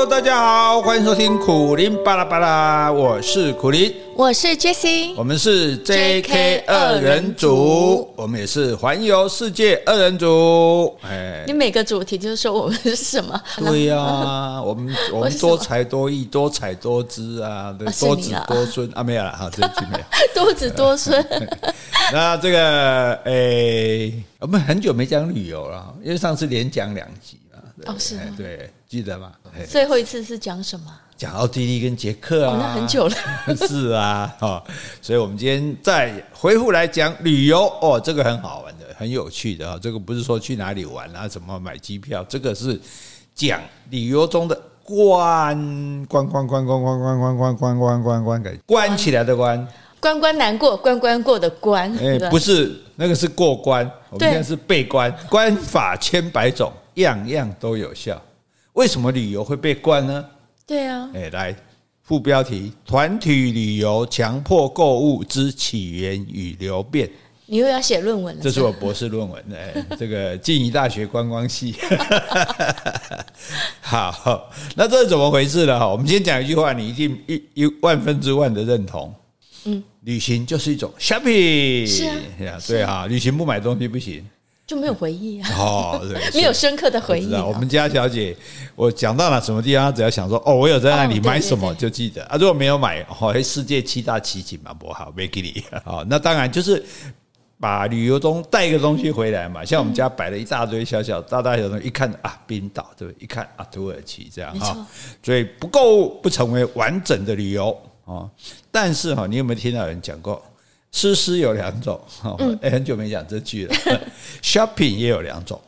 Hello，大家好，欢迎收听苦林巴拉巴拉，我是苦林，我是 Jessie，我们是 JK 二人组，我们也是环游世界二人组。哎，你每个主题就是说我们是什么？对呀、啊，我们我们多才多艺，多彩多姿啊，对，多子多孙啊，没有了哈，这句没有，多子多孙。那这个哎，我们很久没讲旅游了，因为上次连讲两集。哦，是吗？对，记得吗？最后一次是讲什么？讲奥地利跟捷克啊，哦、那很久了。是啊，哦，所以我们今天再回复来讲旅游哦，这个很好玩的，很有趣的啊。这个不是说去哪里玩啊，怎么买机票，这个是讲旅游中的关关关关关关关关关关关关关给关起来的关，关关难过关关过的关。哎，不是那个是过关，我们现在是被关，关法千百种。样样都有效，为什么旅游会被灌呢？对啊，哎，来副标题：团体旅游强迫购物之起源与流变。你又要写论文了？这是我博士论文，哎，这个静宜大学观光系。好，那这是怎么回事呢？哈，我们先讲一句话，你一定一一万分之万的认同。嗯，旅行就是一种 shopping。是啊，对啊，旅行不买东西不行。就没有回忆啊！哦，对，没有深刻的回忆。我们家小姐，我讲到了什么地方，她只要想说，哦，我有在那里买什么，就记得啊。如果没有买，哦，世界七大奇景嘛，不好，没给你。好，那当然就是把旅游中带一个东西回来嘛。像我们家摆了一大堆小小大大小东西，一看啊，冰岛，对不对？一看啊，土耳其这样哈。所以不购物不成为完整的旅游啊。但是哈，你有没有听到有人讲过？诗诗有两种，嗯，很久没讲这句了。Shopping 也有两种，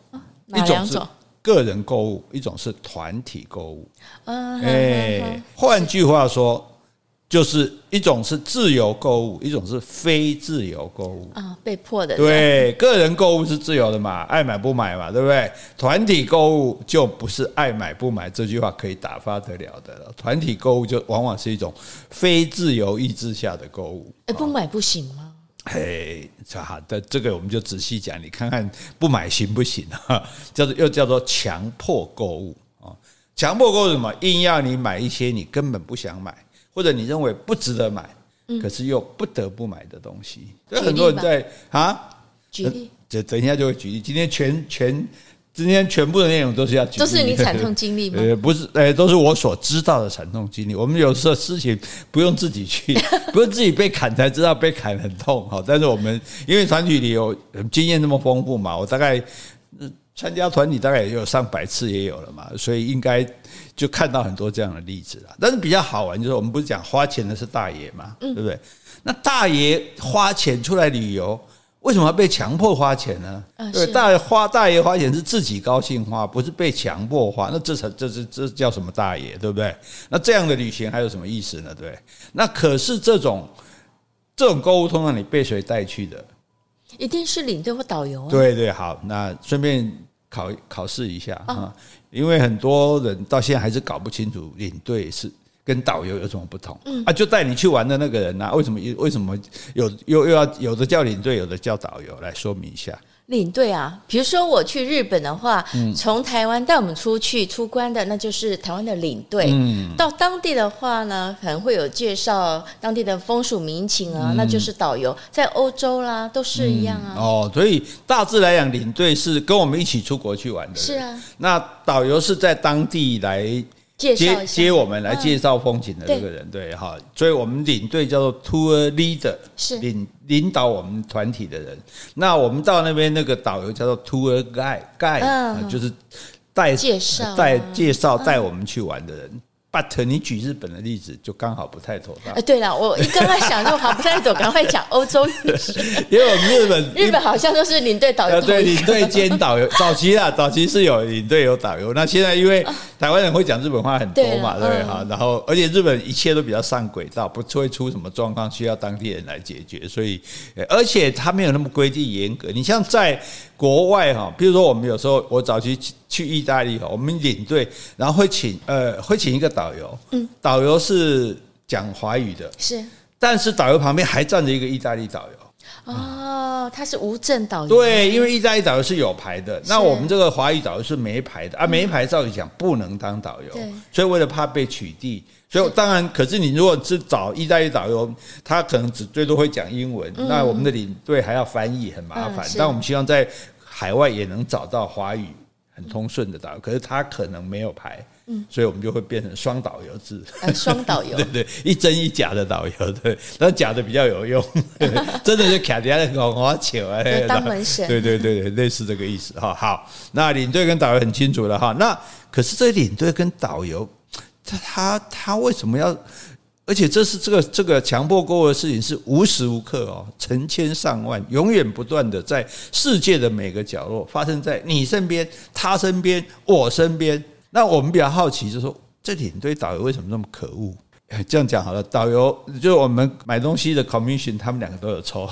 一种是个人购物，一种是团体购物。哎，换句话说。就是一种是自由购物，一种是非自由购物啊，被迫的。对，个人购物是自由的嘛，爱买不买嘛，对不对？团体购物就不是爱买不买这句话可以打发得了的了。团体购物就往往是一种非自由意志下的购物。哎，不买不行吗？哎，好的，这个我们就仔细讲，你看看不买行不行啊？叫做又叫做强迫购物啊，强迫购物什么？硬要你买一些你根本不想买。或者你认为不值得买，可是又不得不买的东西，所以很多人在啊，举例，这等一下就会举例。今天全全今天全部的内容都是要举例，都是你惨痛经历吗？呃，不是，呃，都是我所知道的惨痛经历。我们有时候事情不用自己去，不用自己被砍才知道被砍很痛。好，但是我们因为团体里有经验那么丰富嘛，我大概参加团体大概也有上百次也有了嘛，所以应该。就看到很多这样的例子了，但是比较好玩就是我们不是讲花钱的是大爷嘛，对不对？那大爷花钱出来旅游，为什么要被强迫花钱呢？对，大爷花大爷花钱是自己高兴花，不是被强迫花。那这才这是这叫什么大爷，对不对？那这样的旅行还有什么意思呢？对，那可是这种这种购物通常你被谁带去的？一定是领队或导游啊。对对，好，那顺便考考试一下啊。因为很多人到现在还是搞不清楚领队是跟导游有什么不同，嗯啊，就带你去玩的那个人呢？为什么为什么有又又要有的叫领队，有的叫导游？来说明一下。领队啊，比如说我去日本的话，从台湾带我们出去出关的，那就是台湾的领队。嗯，到当地的话呢，可能会有介绍当地的风俗民情啊，那就是导游。在欧洲啦，都是一样啊。哦，所以大致来讲，领队是跟我们一起出国去玩的。是啊，那导游是在当地来。接接我们来介绍风景的这个人，对哈，所以我们领队叫做 tour leader，是。领领导我们团体的人。那我们到那边那个导游叫做 tour guide，guide 就是带介绍带介绍带我们去玩的人。But 你举日本的例子就刚好不太妥当。哎，对了，我一刚刚想就好不太妥，赶快讲欧洲。因为我们日本 日本好像都是领队导游，对领队兼导游。早期啊，早期是有领队有导游。那现在因为台湾人会讲日本话很多嘛，对哈？然后而且日本一切都比较上轨道，不会出什么状况需要当地人来解决。所以，而且他没有那么规定严格。你像在国外哈，比如说我们有时候我早期去意大利哈，我们领队然后会请呃会请一个导游，嗯，导游是讲华语的，是，但是导游旁边还站着一个意大利导游，哦，他是无证导游。对，因为意大利导游是有牌的，那我们这个华语导游是没牌的啊，没牌照理讲不能当导游，所以为了怕被取缔，所以当然，可是你如果是找意大利导游，他可能只最多会讲英文，那我们的领队还要翻译，很麻烦。但我们希望在海外也能找到华语很通顺的导游，可是他可能没有牌。嗯，所以我们就会变成双导游制，双导游，对对，一真一假的导游，对，但假的比较有用，真的就卡底下那个花球啊，当门神，对对对对，类似这个意思哈。好，那领队跟导游很清楚了哈。那可是这领队跟导游，他他他为什么要？而且这是这个这个强迫购物的事情是无时无刻哦，成千上万，永远不断的在世界的每个角落发生在你身边、他身边、我身边。那我们比较好奇，就是说这领队导游为什么那么可恶？这样讲好了，导游就是我们买东西的 commission，他们两个都有抽。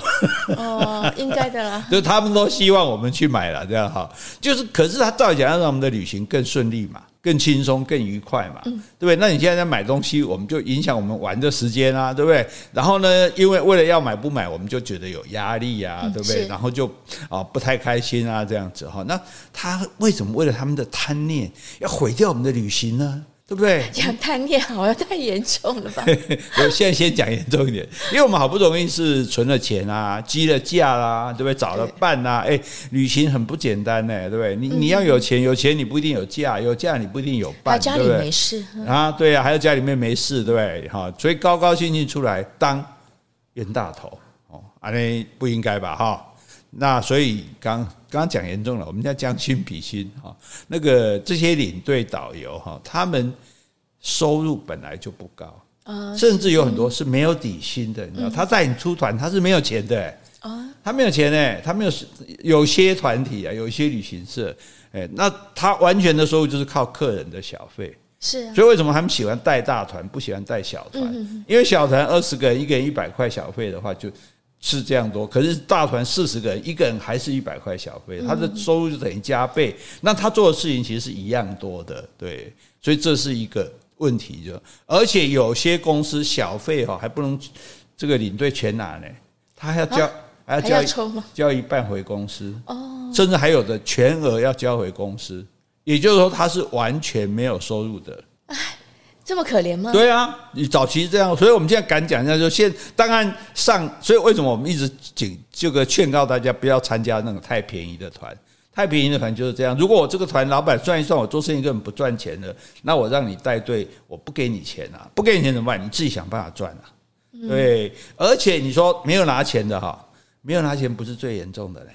哦，应该的啦。就他们都希望我们去买了，这样哈。就是，可是他照理讲要让我们的旅行更顺利嘛，更轻松、更愉快嘛，对不对？那你现在在买东西，我们就影响我们玩的时间啊，对不对？然后呢，因为为了要买不买，我们就觉得有压力啊，对不对？然后就啊不太开心啊，这样子哈。那他为什么为了他们的贪念要毁掉我们的旅行呢？对不对？讲贪念好像太严重了吧？我现在先讲严重一点，因为我们好不容易是存了钱啊，积了假啦，对不对？找了伴呐，哎，旅行很不简单呢，对不对？你你要有钱，有钱你不一定有假，有假你不一定有伴，家里没事啊？对啊，还有家里面没事，对不对？哈，所以高高兴兴出来当冤大头哦，啊，那不应该吧？哈，那所以刚刚讲严重了，我们要将心比心哈，那个这些领队导游哈，他们。收入本来就不高，甚至有很多是没有底薪的，你知道？他带你出团，他是没有钱的，他没有钱呢，他没有。有些团体啊，有些旅行社，哎，那他完全的收入就是靠客人的小费，是啊。所以为什么他们喜欢带大团，不喜欢带小团？因为小团二十个人，一个人一百块小费的话，就是这样多。可是大团四十个人，一个人还是一百块小费，他的收入就等于加倍。那他做的事情其实是一样多的，对。所以这是一个。问题就，而且有些公司小费哈还不能这个领队全拿呢，他还要交，啊、还要交交一半回公司哦，甚至还有的全额要交回公司，也就是说他是完全没有收入的。哎，这么可怜吗？对啊，你早期是这样，所以我们现在敢讲一下，就现当然上，所以为什么我们一直警这个劝告大家不要参加那种太便宜的团。太便宜的团就是这样。如果我这个团老板算一算，我做生意根本不赚钱的，那我让你带队，我不给你钱啊，不给你钱怎么办？你自己想办法赚啊。对，而且你说没有拿钱的哈，没有拿钱不是最严重的嘞。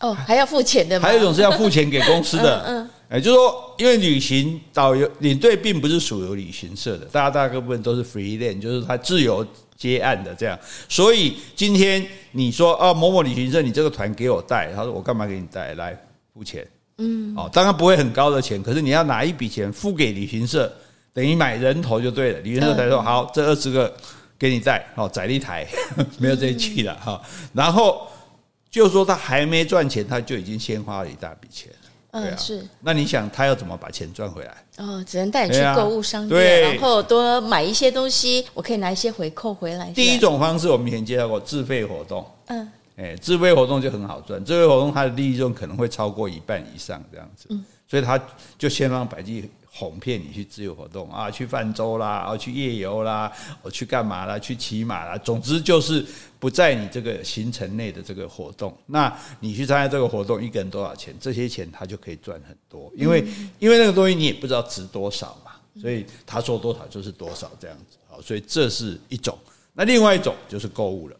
哦，还要付钱的吗？还有一种是要付钱给公司的。嗯，哎，就是说，因为旅行导游领队并不是属于旅行社的，大家大部分都是 freelance，就是他自由接案的这样。所以今天你说啊，某某旅行社，你这个团给我带，他说我干嘛给你带来？付钱，嗯，哦，当然不会很高的钱，可是你要拿一笔钱付给旅行社，等于买人头就对了。旅行社才说好，这二十个给你带，哦，载一台，没有这一句了哈。然后就说他还没赚钱，他就已经先花了一大笔钱，嗯，是。那你想他要怎么把钱赚回来？哦，只能带你去购物商店，然后多买一些东西，我可以拿一些回扣回来。第一种方式我们以前介绍过自费活动，嗯。哎，自费活动就很好赚，自费活动它的利润可能会超过一半以上这样子，嗯所以他就千方百计哄骗你去自由活动啊，去泛舟啦，啊，去夜游啦，我去干嘛啦，去骑马啦，总之就是不在你这个行程内的这个活动。那你去参加这个活动，一个人多少钱？这些钱他就可以赚很多，因为因为那个东西你也不知道值多少嘛，所以他说多少就是多少这样子。好，所以这是一种。那另外一种就是购物了。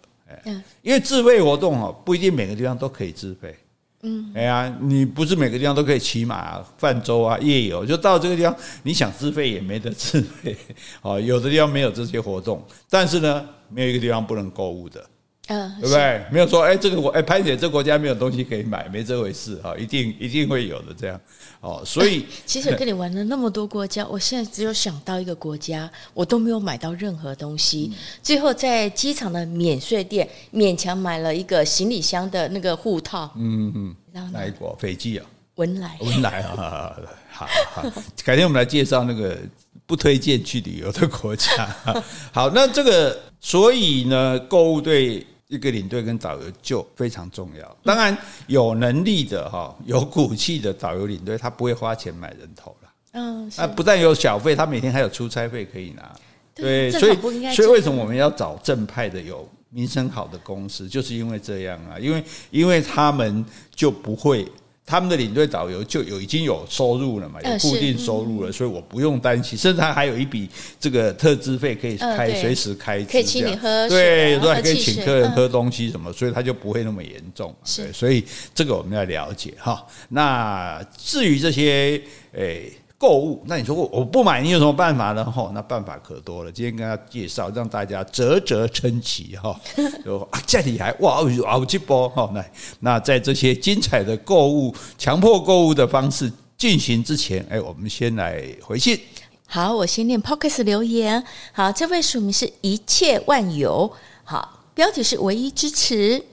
嗯，因为自费活动哦，不一定每个地方都可以自费。嗯，哎呀，你不是每个地方都可以骑马、泛舟啊、夜游，就到这个地方，你想自费也没得自费。哦，有的地方没有这些活动，但是呢，没有一个地方不能购物的。嗯，对不对？没有说，哎，这个我，哎，潘姐，这个国家没有东西可以买，没这回事啊，一定一定会有的这样。哦，所以 其实跟你玩了那么多国家，我现在只有想到一个国家，我都没有买到任何东西。最后在机场的免税店勉强买了一个行李箱的那个护套。嗯嗯，哪一国？斐济啊？文莱。文莱啊，好好，改天我们来介绍那个不推荐去旅游的国家。好，那这个所以呢，购物对。一个领队跟导游就非常重要。当然，有能力的哈，有骨气的导游领队，他不会花钱买人头了。嗯，啊，不但有小费，他每天还有出差费可以拿。对，所以所以为什么我们要找正派的、有名声好的公司？就是因为这样啊，因为因为他们就不会。他们的领队导游就有已经有收入了嘛，有固定收入了，所以我不用担心，甚至他还有一笔这个特支费可以开，随时开支，可以请你喝，对，可以请客人喝东西什么，所以他就不会那么严重。对，所以这个我们要了解哈。那至于这些诶。购物，那你说我我不买，你有什么办法呢？吼，那办法可多了。今天跟大家介绍，让大家啧啧称奇哈。就啊，这里还哇哦，这波哈。那那在这些精彩的购物、强迫购物的方式进行之前，哎，我们先来回信。好，我先念 p o c k e t 留言。好，这位署名是一切万有。好，标题是唯一支持。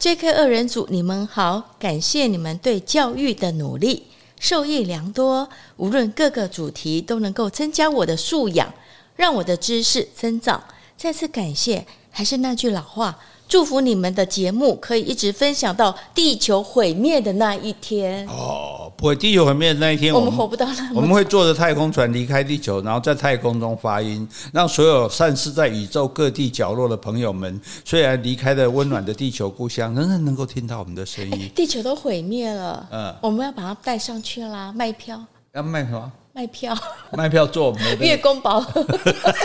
JK 二人组，你们好，感谢你们对教育的努力。受益良多，无论各个主题都能够增加我的素养，让我的知识增长。再次感谢，还是那句老话。祝福你们的节目可以一直分享到地球毁灭的那一天。哦，不会，地球毁灭的那一天，我们活不到那。我们会坐着太空船离开地球，然后在太空中发音，让所有散失在宇宙各地角落的朋友们，虽然离开了温暖的地球故乡，仍然能够听到我们的声音。地球都毁灭了，嗯，我们要把它带上去啦，卖票。要卖什么？卖票，卖票做我们的月光宝。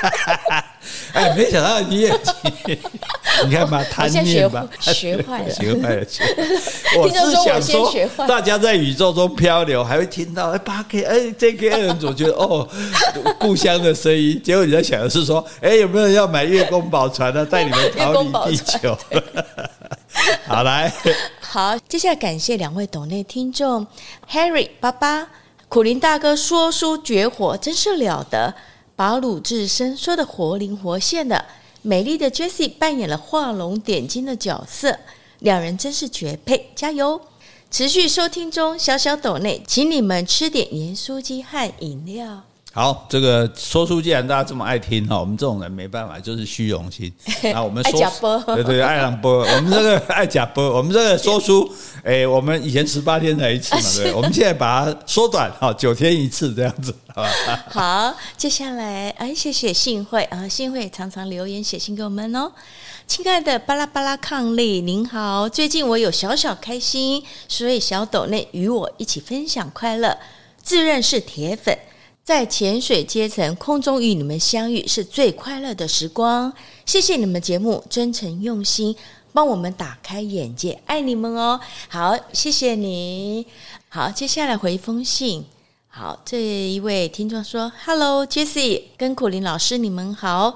哎，没想到你也，你看嘛，贪念吧，学坏了，学坏了。我是想说，大家在宇宙中漂流，还会听到哎八 K 哎这个人总觉得哦故乡的声音。结果你在想的是说，哎有没有人要买月宫宝船呢？带你们逃离地球。好来，好，接下来感谢两位岛内听众，Harry 爸爸。苦林大哥说书绝活，真是了得！把鲁智深说的活灵活现的，美丽的 Jessie 扮演了画龙点睛的角色，两人真是绝配，加油！持续收听中，小小抖内，请你们吃点盐酥鸡和饮料。好，这个说书既然大家这么爱听哈，我们这种人没办法，就是虚荣心。那我们说，对对对，爱两波，我们这个 爱假波，我们这个说书，哎，我们以前十八天才一次嘛，对，我们现在把它缩短，哈，九天一次这样子，好吧？好，接下来，哎，谢谢信会啊，信会常常留言写信给我们哦。亲爱的巴拉巴拉抗力，您好，最近我有小小开心，所以小抖内与我一起分享快乐，自认是铁粉。在潜水阶层空中与你们相遇是最快乐的时光。谢谢你们节目真诚用心，帮我们打开眼界，爱你们哦。好，谢谢你。好，接下来回一封信。好，这一位听众说：“Hello Jessie，跟苦苓老师，你们好。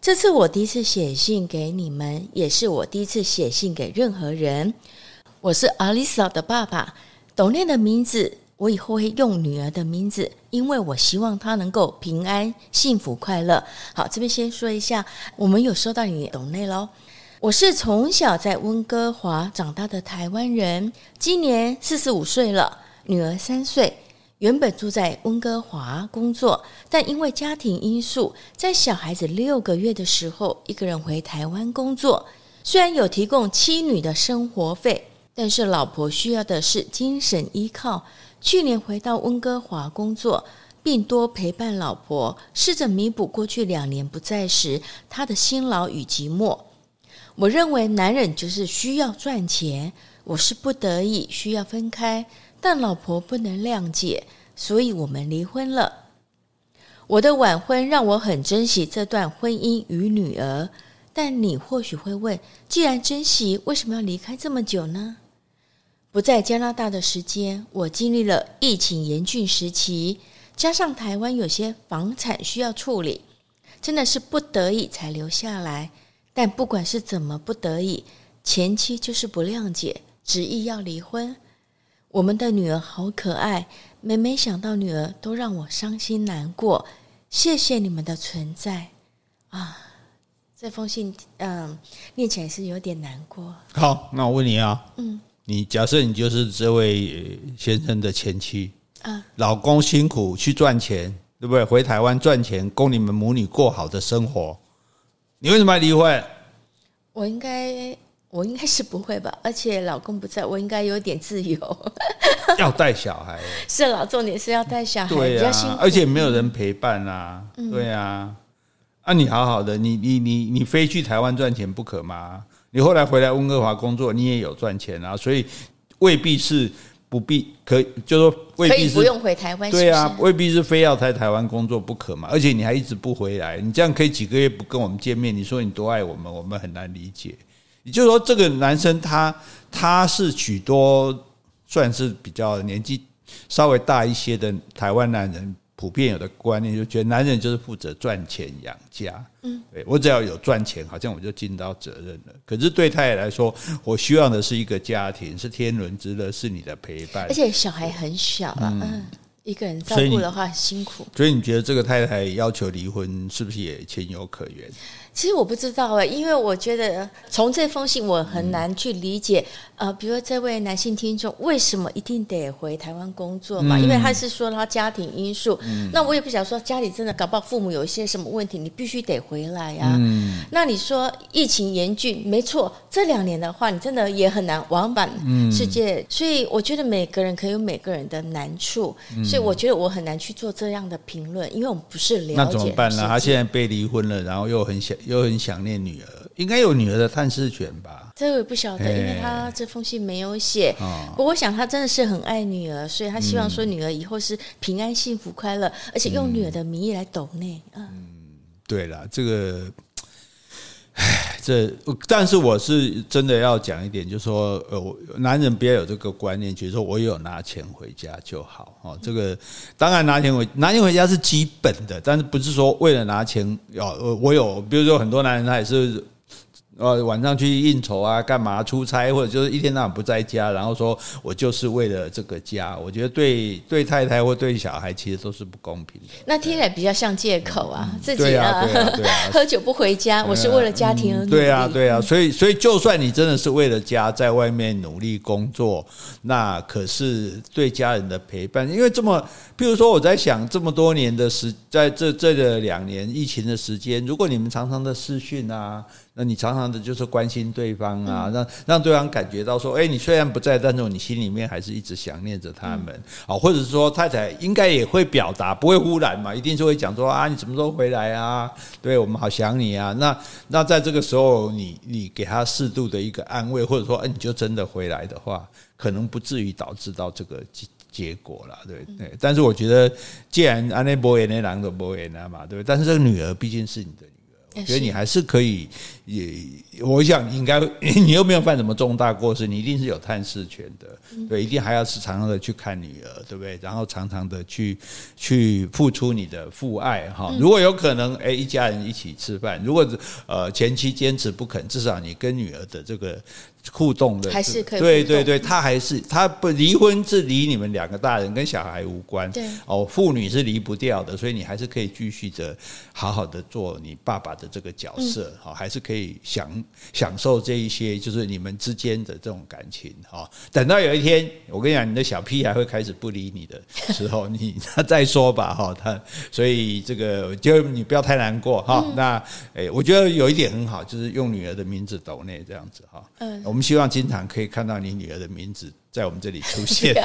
这次我第一次写信给你们，也是我第一次写信给任何人。我是 Alisa 的爸爸，董念的名字。”我以后会用女儿的名字，因为我希望她能够平安、幸福、快乐。好，这边先说一下，我们有收到你的抖内喽。我是从小在温哥华长大的台湾人，今年四十五岁了，女儿三岁。原本住在温哥华工作，但因为家庭因素，在小孩子六个月的时候，一个人回台湾工作。虽然有提供妻女的生活费，但是老婆需要的是精神依靠。去年回到温哥华工作，并多陪伴老婆，试着弥补过去两年不在时他的辛劳与寂寞。我认为男人就是需要赚钱，我是不得已需要分开，但老婆不能谅解，所以我们离婚了。我的晚婚让我很珍惜这段婚姻与女儿，但你或许会问：既然珍惜，为什么要离开这么久呢？不在加拿大的时间，我经历了疫情严峻时期，加上台湾有些房产需要处理，真的是不得已才留下来。但不管是怎么不得已，前妻就是不谅解，执意要离婚。我们的女儿好可爱，每每想到女儿都让我伤心难过。谢谢你们的存在啊！这封信，嗯，念起来是有点难过。好，那我问你啊，嗯。你假设你就是这位先生的前妻啊，老公辛苦去赚钱，对不对？回台湾赚钱，供你们母女过好的生活，你为什么要离婚？我应该。我应该是不会吧，而且老公不在，我应该有点自由。要带小孩，是老重点是要带小孩，对啊，比较辛苦，而且没有人陪伴啊，嗯、对啊。啊，你好好的，你你你你非去台湾赚钱不可吗？你后来回来温哥华工作，你也有赚钱啊，所以未必是不必可以，就说未必是可以不用回台湾，对啊，未必是非要在台湾工作不可嘛。而且你还一直不回来，你这样可以几个月不跟我们见面，你说你多爱我们，我们很难理解。也就是说，这个男生他他是许多算是比较年纪稍微大一些的台湾男人普遍有的观念，就觉得男人就是负责赚钱养家。嗯，对，我只要有赚钱，好像我就尽到责任了。可是对太太来说，我需要的是一个家庭，是天伦之乐，是你的陪伴。而且小孩很小啊，嗯，一个人照顾的话很辛苦。所以你觉得这个太太要求离婚，是不是也情有可原？其实我不知道哎，因为我觉得从这封信我很难去理解，呃，比如说这位男性听众为什么一定得回台湾工作嘛？因为他是说他家庭因素，那我也不想说家里真的搞不好父母有一些什么问题，你必须得回来呀。那你说疫情严峻，没错，这两年的话，你真的也很难往返世界，所以我觉得每个人可以有每个人的难处，所以我觉得我很难去做这样的评论，因为我们不是了解。那怎么办呢？他现在被离婚了，然后又很想。又很想念女儿，应该有女儿的探视权吧？这个我也不晓得，因为他这封信没有写。不过我想他真的是很爱女儿，所以他希望说女儿以后是平安、幸福、快乐，而且用女儿的名义来抖内。嗯，对了，这个。唉，这但是我是真的要讲一点，就是说，呃，男人不要有这个观念，觉得说我有拿钱回家就好哦。这个当然拿钱回拿钱回家是基本的，但是不是说为了拿钱要，我有，比如说很多男人他也是。呃，晚上去应酬啊，干嘛出差，或者就是一天到晚不在家，然后说我就是为了这个家，我觉得对对太太或对小孩其实都是不公平的。那听起来比较像借口啊，自己啊，喝酒不回家，我是为了家庭而努力。对啊，对啊，所以所以就算你真的是为了家在外面努力工作，那可是对家人的陪伴，因为这么，譬如说我在想这么多年的时，在这这个两年疫情的时间，如果你们常常的视讯啊。那你常常的就是关心对方啊，让让对方感觉到说，哎，你虽然不在，但是你心里面还是一直想念着他们啊，或者是说太太应该也会表达，不会忽然嘛，一定是会讲说啊，你什么时候回来啊？对，我们好想你啊。那那在这个时候，你你给他适度的一个安慰，或者说，哎，你就真的回来的话，可能不至于导致到这个结结果了，对对。但是我觉得，既然安内博言的狼都博言了嘛，对不对？但是这个女儿毕竟是你的。我觉得你还是可以，也我想你应该，你又没有犯什么重大过失，你一定是有探视权的，对，一定还要是常常的去看女儿，对不对？然后常常的去去付出你的父爱哈。如果有可能，哎，一家人一起吃饭。如果呃前妻坚持不肯，至少你跟女儿的这个。互动的还是可以，对对对，他还是他不离婚是离你们两个大人跟小孩无关，对哦，父女是离不掉的，所以你还是可以继续着好好的做你爸爸的这个角色，好，还是可以享享受这一些就是你们之间的这种感情哈。等到有一天，我跟你讲，你的小屁孩会开始不理你的时候，你 他再说吧哈。他所以这个就你不要太难过哈。那诶，我觉得有一点很好，就是用女儿的名字抖内这样子哈。嗯。我们希望经常可以看到你女儿的名字在我们这里出现。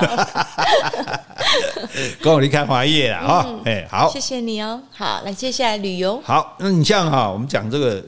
跟我离开华业了哈，哎，好，谢谢你哦。好，来接下来旅游。好，那你像哈，我们讲这个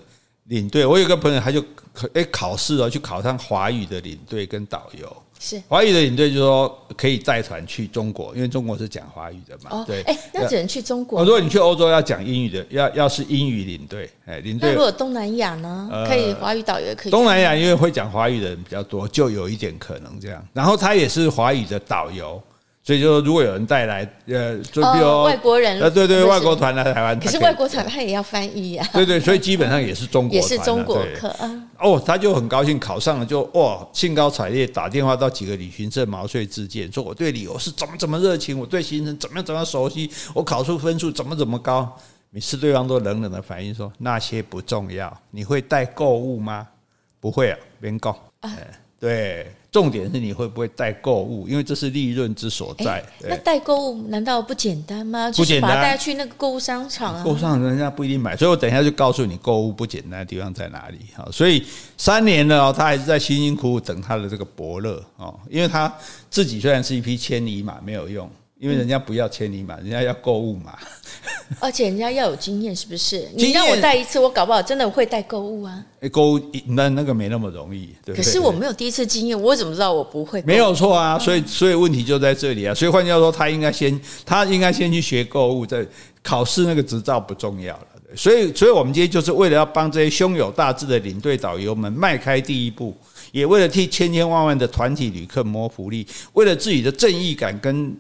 领队，我有个朋友他就考哎考试哦，去考上华语的领队跟导游。是华语的领队，就是说可以带团去中国，因为中国是讲华语的嘛。哦，对，哎，那只能去中国。如果你去欧洲要讲英语的，要要是英语领队，哎，领队。那如果东南亚呢？可以华语导游也可以。东南亚因为会讲华语的人比较多，就有一点可能这样。然后他也是华语的导游。所以就说，如果有人带来，呃，就比如外国人，呃，对对，外国团来台湾，可是外国团他也要翻译呀。对对，所以基本上也是中国，也是中国客啊。哦，他就很高兴考上了，就哇，兴高采烈打电话到几个旅行社毛遂自荐，说我对旅游是怎么怎么热情，我对行程怎么怎么熟悉，我考出分数怎么怎么高。每次对方都冷冷的反应说那些不重要，你会带购物吗？不会啊，别搞。对。重点是你会不会代购物，因为这是利润之所在。那代购物难道不简单吗？不简单，就是把它带去那个购物商场啊。购物商场人家不一定买，所以我等一下就告诉你购物不简单的地方在哪里。哈，所以三年了，他还是在辛辛苦苦等他的这个伯乐哦，因为他自己虽然是一匹千里马，没有用。因为人家不要千里马，人家要购物嘛，而且人家要有经验，是不是？你让我带一次，我搞不好真的会带购物啊。购物那那个没那么容易，对不对？可是我没有第一次经验，我怎么知道我不会？没有错啊，所以所以问题就在这里啊。所以换句话说，他应该先他应该先去学购物，再考试那个执照不重要了。所以所以我们今天就是为了要帮这些胸有大志的领队导游们迈开第一步，也为了替千千万万的团体旅客谋福利，为了自己的正义感跟。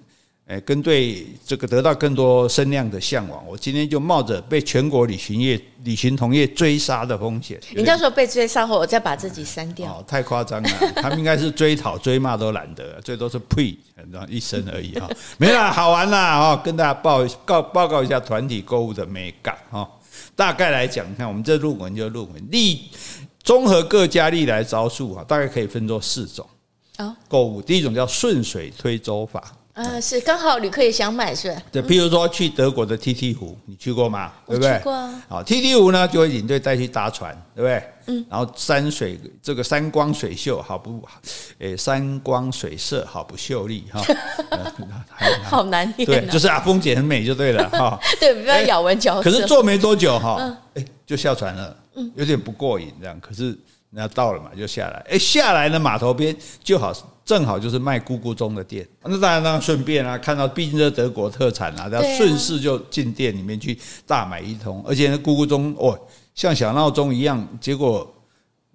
哎，跟对这个得到更多声量的向往，我今天就冒着被全国旅行业、旅行同业追杀的风险。你到时候被追杀后，我再把自己删掉。哦，太夸张了，他们应该是追讨、追骂都懒得，最多是呸，然后一声而已哈。没啦，好玩啦哈，跟大家报告报告一下团体购物的美感哈。大概来讲，你看我们这论文就论文历综合各家历来招数哈，大概可以分作四种啊。购物第一种叫顺水推舟法。啊，是刚好旅客也想买，是吧？对，譬如说去德国的 T T 湖，你去过吗？对不对？去过啊。好，T T 湖呢，就会领队带去搭船，对不对？嗯。然后山水这个山光水秀，好不？诶，山光水色，好不秀丽哈。好难念。对，就是啊，风景很美就对了哈。对，不要咬文嚼字。可是坐没多久哈，诶，就下船了，有点不过瘾这样。可是人家到了嘛，就下来。诶，下来呢码头边就好。正好就是卖咕咕钟的店，那当然呢，顺便啊，看到毕竟是德国特产啊，然后顺势就进店里面去大买一通，而且那咕咕钟哦，像小闹钟一样，结果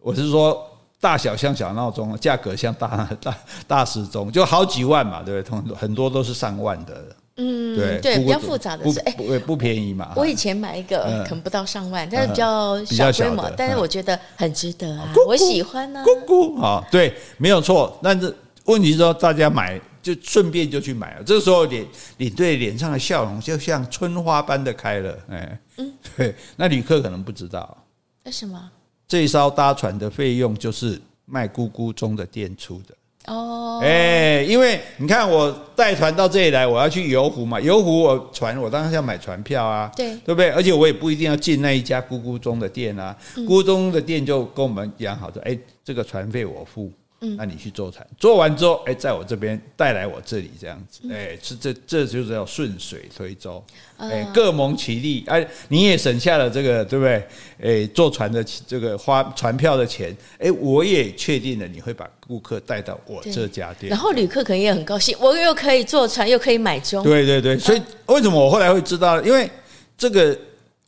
我是说大小像小闹钟，价格像大大大时钟，就好几万嘛，对不对？通很多都是上万的。嗯，对对，比较复杂的是，哎，不不便宜嘛。我以前买一个可能不到上万，但是比较小规模，但是我觉得很值得啊，我喜欢呢。咕咕啊，对，没有错。但是问题是说，大家买就顺便就去买了，这个时候脸领队脸上的笑容就像春花般的开了，哎，嗯，对。那旅客可能不知道，为什么？这一艘搭船的费用就是卖咕咕钟的店出的。哦，哎，因为你看，我带团到这里来，我要去游湖嘛，游湖我船我当然要买船票啊，对，对不对？而且我也不一定要进那一家咕咕钟的店啊，咕咕钟的店就跟我们讲好的，哎，这个船费我付。嗯，那你去坐船，坐完之后，哎，在我这边带来我这里这样子，哎，是这这就是要顺水推舟，哎，各谋其利，哎，你也省下了这个，对不对？哎，坐船的这个花船票的钱，哎，我也确定了你会把顾客带到我这家店，然后旅客可能也很高兴，我又可以坐船，又可以买钟，对对对，所以为什么我后来会知道？因为这个。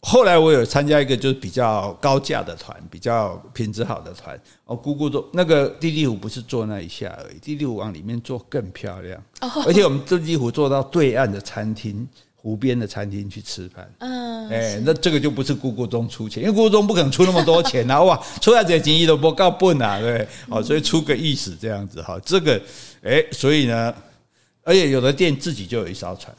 后来我有参加一个就是比较高价的团，比较品质好的团。哦，咕咕坐那个地地湖不是坐那一下而已，地地湖往里面坐更漂亮。而且我们地地湖坐到对岸的餐厅，湖边的餐厅去吃饭。嗯，哎，那这个就不是咕咕钟出钱，因为咕咕钟不可能出那么多钱啊！哇，出来这些经济都不够笨啊，对？哦，所以出个意思这样子哈，这个哎，所以呢，而且有的店自己就有一艘船。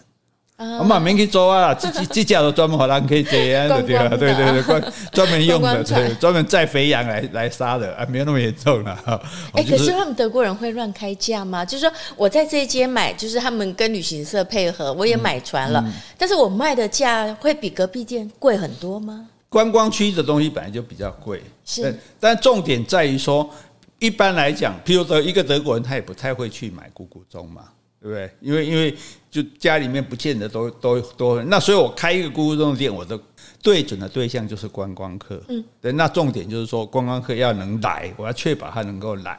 我嘛免去做啊，这这这家都专门好人可以这样的对吧？对对对，专 专门用的，对，专门载肥羊来来杀的啊，没有那么严重了。哎，可是他们德国人会乱开价吗？就是说我在这一间买，就是他们跟旅行社配合，我也买船了，但是我卖的价会比隔壁店贵很多吗？观光区的东西本来就比较贵，是，但重点在于说，一般来讲，譬如说一个德国人，他也不太会去买咕咕钟嘛。对不对？因为因为就家里面不见得都都都那，所以我开一个咕咕钟的店，我的对准的对象就是观光客。嗯，对，那重点就是说观光客要能来，我要确保他能够来。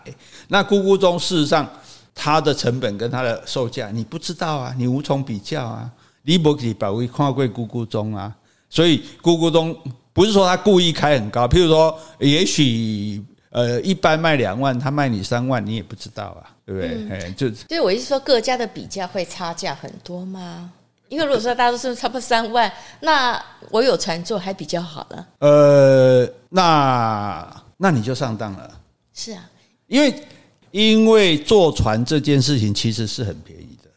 那咕咕钟事实上它的成本跟它的售价你不知道啊，你无从比较啊。你不可以把位看贵咕咕钟啊，所以咕咕钟不是说他故意开很高，譬如说也许。呃，一般卖两万，他卖你三万，你也不知道啊，对不对？哎、嗯，就所以我意思说，各家的比价会差价很多吗？因为如果说大家都是差不多三万，那我有船坐还比较好了。呃，那那你就上当了。是啊，因为因为坐船这件事情其实是很便宜的。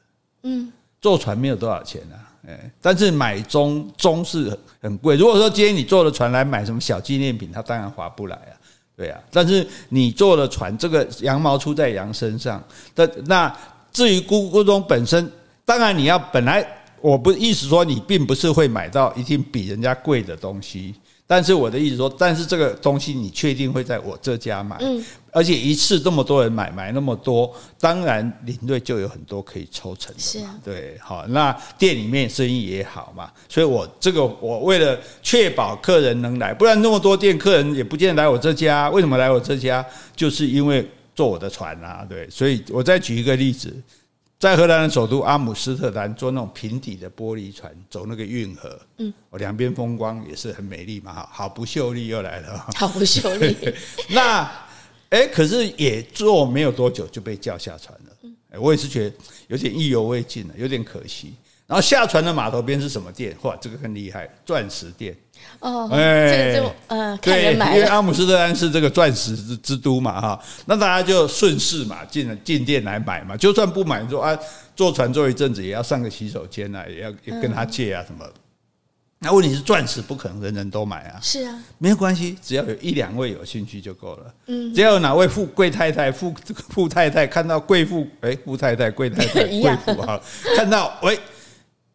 嗯，坐船没有多少钱啊，哎，但是买钟钟是很贵。如果说今天你坐了船来买什么小纪念品，它当然划不来啊。对啊。但是你坐了船，这个羊毛出在羊身上。那那至于咕咕咚本身，当然你要本来我不意思说你并不是会买到一定比人家贵的东西。但是我的意思说，但是这个东西你确定会在我这家买，嗯，而且一次这么多人买买那么多，当然领队就有很多可以抽成的，是啊，对，好，那店里面生意也好嘛，所以我这个我为了确保客人能来，不然那么多店客人也不见得来我这家，为什么来我这家？就是因为坐我的船啊，对，所以我再举一个例子。在荷兰的首都阿姆斯特丹，坐那种平底的玻璃船，走那个运河，嗯，我两边风光也是很美丽嘛，哈，好不秀丽又来了，好不秀丽。那，哎、欸，可是也坐没有多久就被叫下船了，嗯，我也是觉得有点意犹未尽了，有点可惜。然后下船的码头边是什么店？哇，这个更厉害，钻石店。哦，哎，这个就呃，对，因为阿姆斯特丹是这个钻石之之都嘛，哈，那大家就顺势嘛，进了进店来买嘛，就算不买，说啊，坐船坐一阵子也要上个洗手间啊，也要跟他借啊什么。那问题是钻石不可能人人都买啊，是啊，没有关系，只要有一两位有兴趣就够了。嗯，只要有哪位富贵太太、富富太太看到贵妇，哎，富太太、贵太太、贵妇哈，看到喂。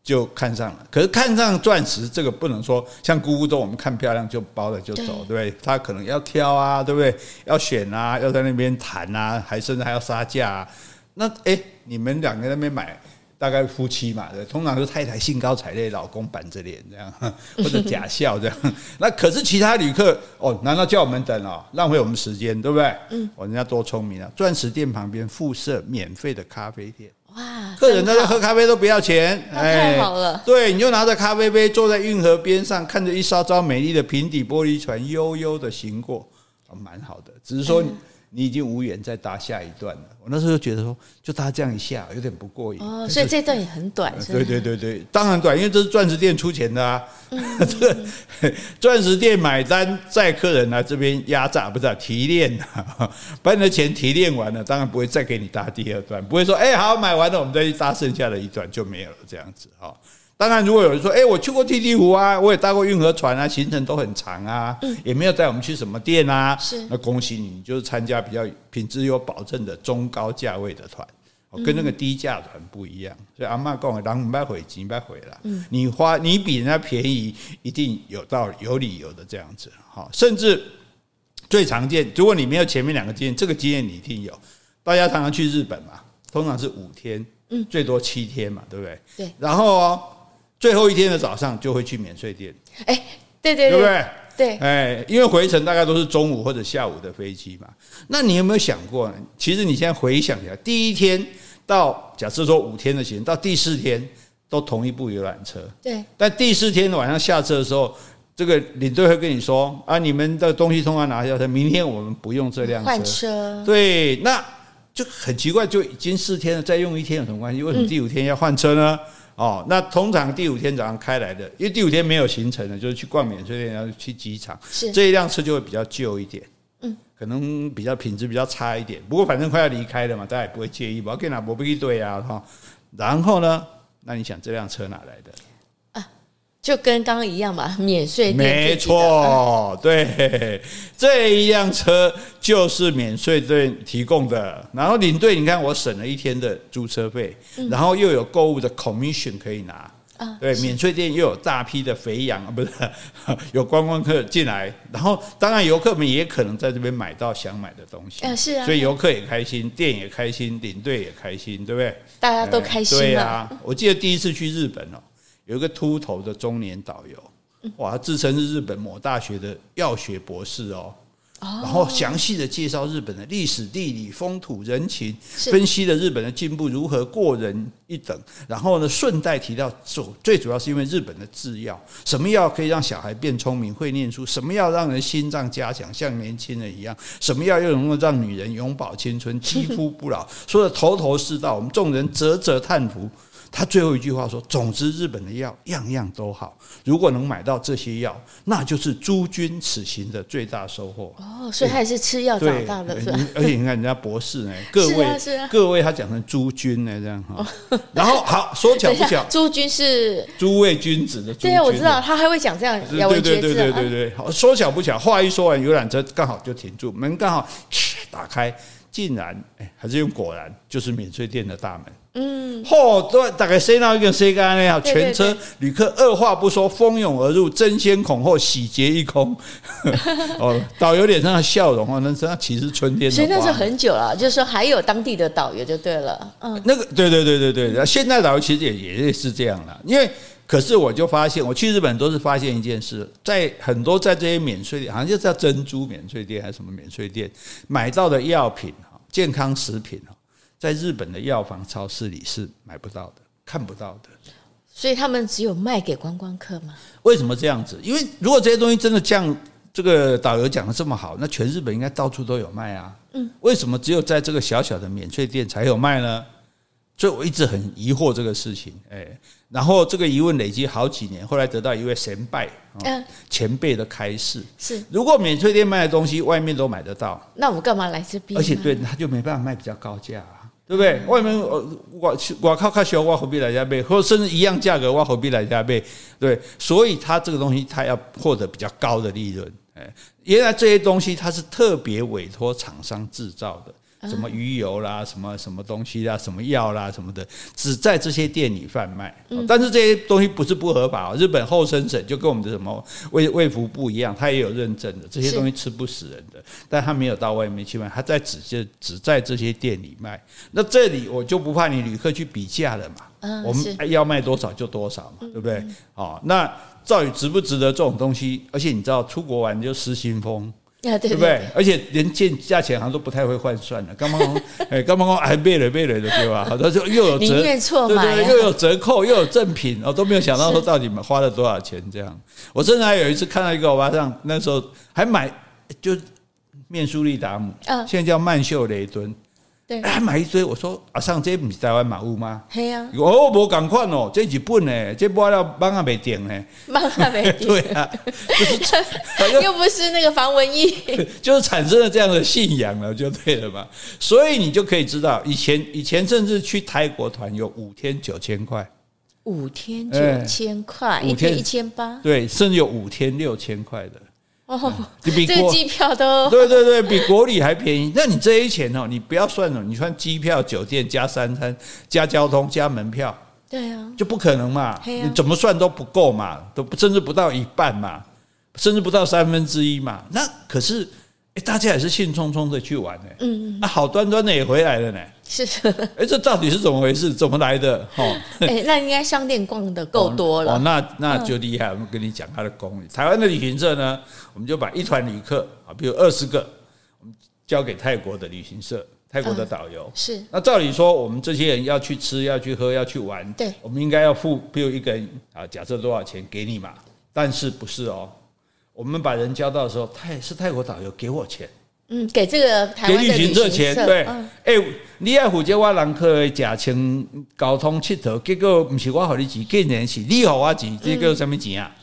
就看上了，可是看上钻石这个不能说像姑姑说，我们看漂亮就包了就走，对不对？他可能要挑啊，对不对？要选啊，要在那边谈啊，还甚至还要杀价啊。那诶，你们两个那边买，大概夫妻嘛，对，通常是太太兴高采烈，老公板着脸这样，或者假笑这样。那可是其他旅客哦，难道叫我们等哦，浪费我们时间，对不对？嗯，哦，人家多聪明啊！钻石店旁边附设免费的咖啡店。哇，客人在这喝咖啡都不要钱，太好了。对，你就拿着咖啡杯坐在运河边上，看着一艘艘美丽的平底玻璃船悠悠的行过，蛮好的。只是说你已经无缘再搭下一段了。我那时候就觉得说，就搭这样一下有点不过瘾。哦，所以这段也很短，是对对对对，当然短，因为这是钻石店出钱的啊。嗯，这个钻石店买单，载客人来这边压榨，不是、啊、提炼啊，把你的钱提炼完了，当然不会再给你搭第二段，不会说，哎，好，买完了，我们再去搭剩下的一段就没有了，这样子哈。当然，如果有人说，哎，我去过梯梯湖啊，我也搭过运河船啊，行程都很长啊，也没有带我们去什么店啊，是，那恭喜你，你就是参加比较品质有保证的中高价位的团，跟那个低价团不一样。所以阿嬷讲，人不回钱不回了，你花你比人家便宜，一定有道理有理由的这样子。好，甚至最常见，如果你没有前面两个经验，这个经验你一定有。大家常常去日本嘛，通常是五天，最多七天嘛，对不对？对，然后哦。最后一天的早上就会去免税店，哎，对对对，对不对？对，哎，因为回程大概都是中午或者下午的飞机嘛。那你有没有想过呢？其实你现在回想一下，第一天到假设说五天的行程，到第四天都同一部游览车，对。但第四天晚上下车的时候，这个领队会跟你说：“啊，你们的东西通常拿下车，明天我们不用这辆车。”换车。对，那就很奇怪，就已经四天了，再用一天有什么关系？为什么第五天要换车呢？嗯哦，那通常第五天早上开来的，因为第五天没有行程的，就是去逛免税店，然后去机场，是这一辆车就会比较旧一点，嗯，可能比较品质比较差一点。不过反正快要离开了嘛，大家也不会介意，我要跟哪不必对啊，哈。然后呢，那你想这辆车哪来的？就跟刚刚一样嘛，免税店。没错，对，这一辆车就是免税店提供的。然后领队，你看我省了一天的租车费，然后又有购物的 commission 可以拿。对，免税店又有大批的肥羊，不是有观光客进来，然后当然游客们也可能在这边买到想买的东西。是啊，所以游客也开心，店也开心，领队也开心，对不对？大家都开心。对啊，我记得第一次去日本哦。有一个秃头的中年导游，哇，他自称是日本某大学的药学博士哦，然后详细的介绍日本的历史、地理、风土人情，分析了日本的进步如何过人一等，然后呢，顺带提到，主最主要是因为日本的制药，什么药可以让小孩变聪明、会念书，什么药让人心脏加强，像年轻人一样，什么药又能够让女人永葆青春、肌肤不老，说的头头是道，我们众人啧啧叹服。他最后一句话说：“总之，日本的药样样都好，如果能买到这些药，那就是诸君此行的最大收获。”哦，所以他也是吃药长大的，是吧？而且你看人家博士呢，各位，是啊，各位，他讲成诸君呢，这样哈。然后好说巧不巧，诸君是诸位君子的。对啊，我知道他还会讲这样咬文嚼字。对对对对对对，好说巧不巧，话一说完，游览车刚好就停住，门刚好打开。竟然，哎，还是用果然，就是免税店的大门。嗯，嚯，对，大概塞到一个塞干那样，全车旅客二话不说，蜂拥而入，争先恐后，洗劫一空。哦，导游脸上的笑容啊，那那其实春天。所以那是很久了，就是说还有当地的导游就对了。嗯，那个，对对对对对，那现在导游其实也也是这样了，因为。可是我就发现，我去日本都是发现一件事，在很多在这些免税店，好像就叫珍珠免税店还是什么免税店买到的药品哈，健康食品哈，在日本的药房、超市里是买不到的、看不到的。所以他们只有卖给观光客吗？为什么这样子？因为如果这些东西真的像这个导游讲的这么好，那全日本应该到处都有卖啊。嗯，为什么只有在这个小小的免税店才有卖呢？所以我一直很疑惑这个事情，哎，然后这个疑问累积好几年，后来得到一位神拜、嗯，前辈的开示是：如果免税店卖的东西外面都买得到，那我干嘛来这边？而且对，他就没办法卖比较高价啊，对不对？外面呃我我靠靠小，我何必来加倍？或者甚至一样价格，我何必来加倍？对，所以他这个东西他要获得比较高的利润，哎，原来这些东西他是特别委托厂商制造的。什么鱼油啦，什么什么东西啦，什么药啦，什么的，只在这些店里贩卖。但是这些东西不是不合法。日本厚生省就跟我们的什么卫卫福部一样，他也有认证的。这些东西吃不死人的，但他没有到外面去卖，他在只就只在这些店里卖。那这里我就不怕你旅客去比价了嘛。我们要卖多少就多少嘛，对不对？哦，那到底值不值得这种东西？而且你知道，出国玩就失心疯。对不对？而且连见价钱好像都不太会换算了。刚刚 哎，刚刚哎，背了背了的对吧？好多就又有折，对对，又有折扣，又有赠品，我都没有想到说到底花了多少钱这样。我甚至还有一次看到一个欧巴桑，那时候还买就面舒利达姆，现在叫曼秀雷敦。对，还买一堆。我说啊，上这不是台湾马物吗？嘿呀。哦，无同款哦，这日本呢，这买了网也没订呢。网也没订。对啊，就是 又不是那个防蚊液，就是产生了这样的信仰了，就对了嘛。所以你就可以知道，以前以前甚至去泰国团有五天九千块，五天九千块，一天一千八，对，甚至有五天六千块的。哦，这个机票都对对对，比国旅还便宜。那你这些钱哦，你不要算了，你算机票、酒店加三餐、加交通、加门票，对啊，就不可能嘛。你怎么算都不够嘛，都甚至不到一半嘛，甚至不到三分之一嘛。那可是。大家也是兴冲冲的去玩呢，嗯，那好端端的也回来了呢，是，哎，这到底是怎么回事？怎么来的？哈，哎，那应该商店逛的够多 了，哦，那那就厉害。我们跟你讲他的功力。台湾的旅行社呢，我们就把一团旅客啊，比如二十个，我们交给泰国的旅行社，泰国的导游是。那照理说，我们这些人要去吃，要去喝，要去玩，对，我们应该要付，比如一个人啊，假设多少钱给你嘛？但是不是哦？我们把人交到的时候，泰是泰国导游给我钱，嗯，给这个台湾的旅行社给旅行社钱，对，哎、你爱负责我人客的假钱交通佚佗，结果不是我付你钱，竟然是你付我钱，这个什么钱啊？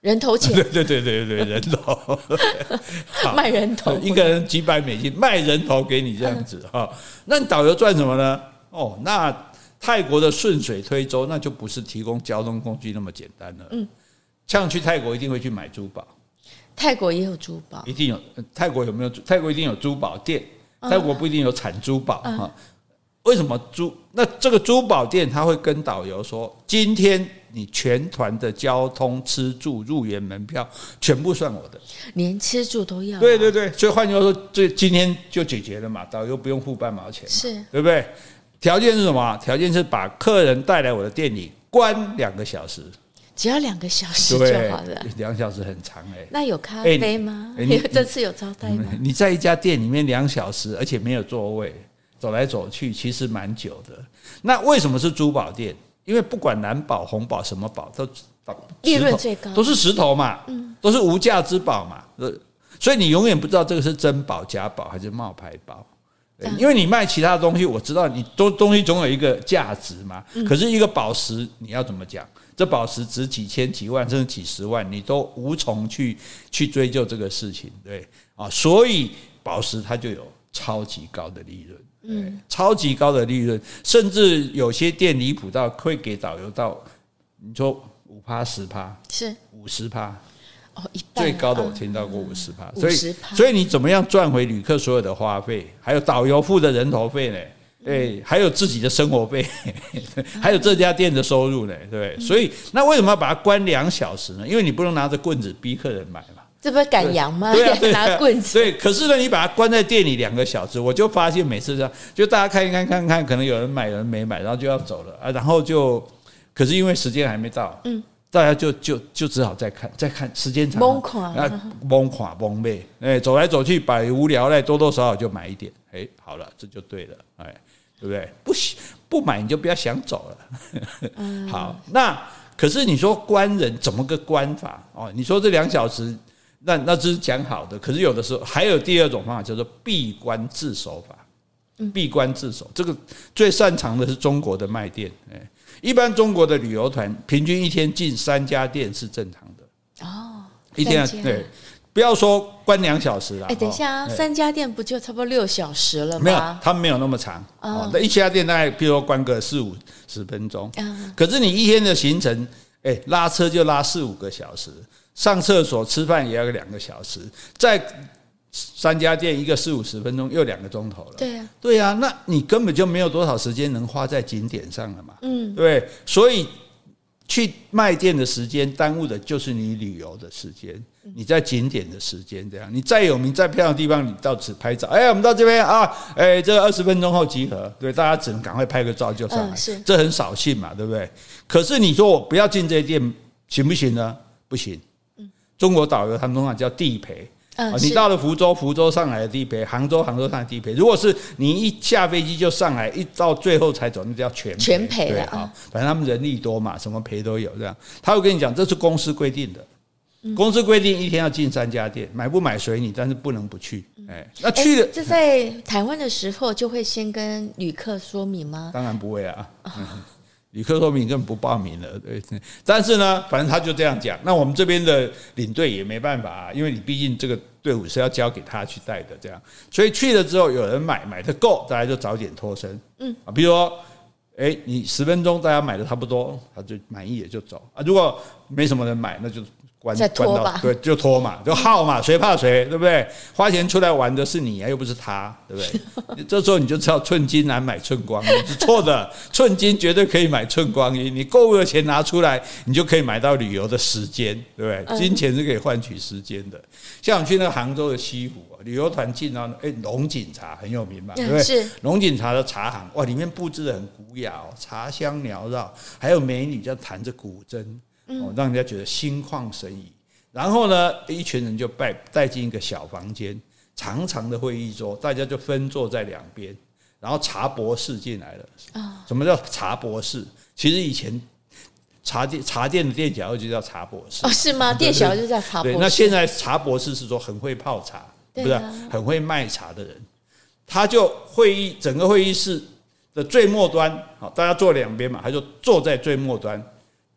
人头钱，对对对对对，人头，卖人头，一个人几百美金卖人头给你这样子哈，那你导游赚什么呢？哦，那泰国的顺水推舟，那就不是提供交通工具那么简单了。嗯，像去泰国一定会去买珠宝。泰国也有珠宝，一定有。泰国有没有？泰国一定有珠宝店，泰国不一定有产珠宝哈。为什么珠？那这个珠宝店他会跟导游说：今天你全团的交通、吃住、入园门票全部算我的，连吃住都要。对对对，所以换句话说，这今天就解决了嘛，导游不用付半毛钱，是对不对？条件是什么？条件是把客人带来我的店里关两个小时。只要两个小时就好了，两小时很长哎。那有咖啡吗？欸、这次有招待吗？你在一家店里面两小时，而且没有座位，走来走去，其实蛮久的。那为什么是珠宝店？因为不管蓝宝、红宝什么宝，都利润最高，都是石头嘛，都是无价之宝嘛。所以你永远不知道这个是真宝假宝还是冒牌宝。因为你卖其他东西，我知道你东东西总有一个价值嘛。可是一个宝石，你要怎么讲？这宝石值几千、几万，甚至几十万，你都无从去去追究这个事情，对啊。所以宝石它就有超级高的利润，嗯，超级高的利润，甚至有些店离谱到会给导游到，你说五趴、十趴，是五十趴。最高的我听到过五十趴，所以所以你怎么样赚回旅客所有的花费，还有导游付的人头费呢？对，还有自己的生活费，还有这家店的收入呢？对，所以那为什么要把它关两小时呢？因为你不能拿着棍子逼客人买嘛，这不是赶羊吗？对啊，对拿棍子。对，可是呢，你把它关在店里两个小时，我就发现每次这样，就大家看一看，看看，可能有人买，有人没买，然后就要走了啊，然后就，可是因为时间还没到，嗯。大家就就就只好再看再看，时间长了，那懵垮懵背，哎，走来走去百无聊赖，多多少少就买一点，哎，好了，这就对了，哎，对不对？不不买你就不要想走了。好，那可是你说关人怎么个关法哦？你说这两小时，那那只是讲好的，可是有的时候还有第二种方法，叫做闭关自守法。闭关自守，这个最擅长的是中国的卖店，哎。一般中国的旅游团平均一天进三家店是正常的哦，一天对，不要说关两小时了。哎，等一下啊，三家店不就差不多六小时了吗？没有，他们没有那么长哦。那一家店大概，比如说关个四五十分钟，可是你一天的行程，哎，拉车就拉四五个小时，上厕所、吃饭也要个两个小时，在。三家店，一个四五十分钟，又两个钟头了。对呀，对呀，那你根本就没有多少时间能花在景点上了嘛。嗯，对，所以去卖店的时间耽误的就是你旅游的时间，你在景点的时间这样。你再有名、再漂亮的地方，你到此拍照。哎，我们到这边啊，哎，这二十分钟后集合。对，大家只能赶快拍个照就上来。是，这很扫兴嘛，对不对？可是你说我不要进这些店行不行呢？不行。中国导游他们通常叫地陪。嗯、你到了福州，福州上海的地陪；杭州，杭州上海的地陪。如果是你一下飞机就上来，一到最后才走，那叫全全陪了啊。反正他们人力多嘛，什么陪都有。这样，他会跟你讲，这是公司规定的。公司规定一天要进三家店，买不买随你，但是不能不去。哎，那去了，这在台湾的时候就会先跟旅客说明吗？当然不会啊。嗯 旅客说明根本不报名了，对。但是呢，反正他就这样讲。那我们这边的领队也没办法啊，因为你毕竟这个队伍是要交给他去带的，这样。所以去了之后，有人买买的够，大家就早点脱身。嗯啊，比如说，哎，你十分钟大家买的差不多，他就满意也就走啊。如果没什么人买，那就。关再拖吧，对，就拖嘛，就耗嘛，谁怕谁，对不对？花钱出来玩的是你啊，又不是他，对不对？这时候你就知道寸金难买寸光阴，是错的。寸金绝对可以买寸光阴，你购物的钱拿出来，你就可以买到旅游的时间，对不对？金钱是可以换取时间的。像我们去那个杭州的西湖旅游团进到，哎，龙井茶很有名嘛，对不对？是龙井茶的茶行，哇，里面布置的很古雅哦，茶香缭绕，还有美女在弹着古筝。哦，让人家觉得心旷神怡。然后呢，一群人就带带进一个小房间，长长的会议桌，大家就分坐在两边。然后茶博士进来了。啊，什么叫茶博士？其实以前茶店茶店的店小二就叫茶博士。哦，是吗？店小二就叫茶博士。对，那现在茶博士是说很会泡茶，不是很会卖茶的人。他就会议整个会议室的最末端，好，大家坐两边嘛，他就坐在最末端。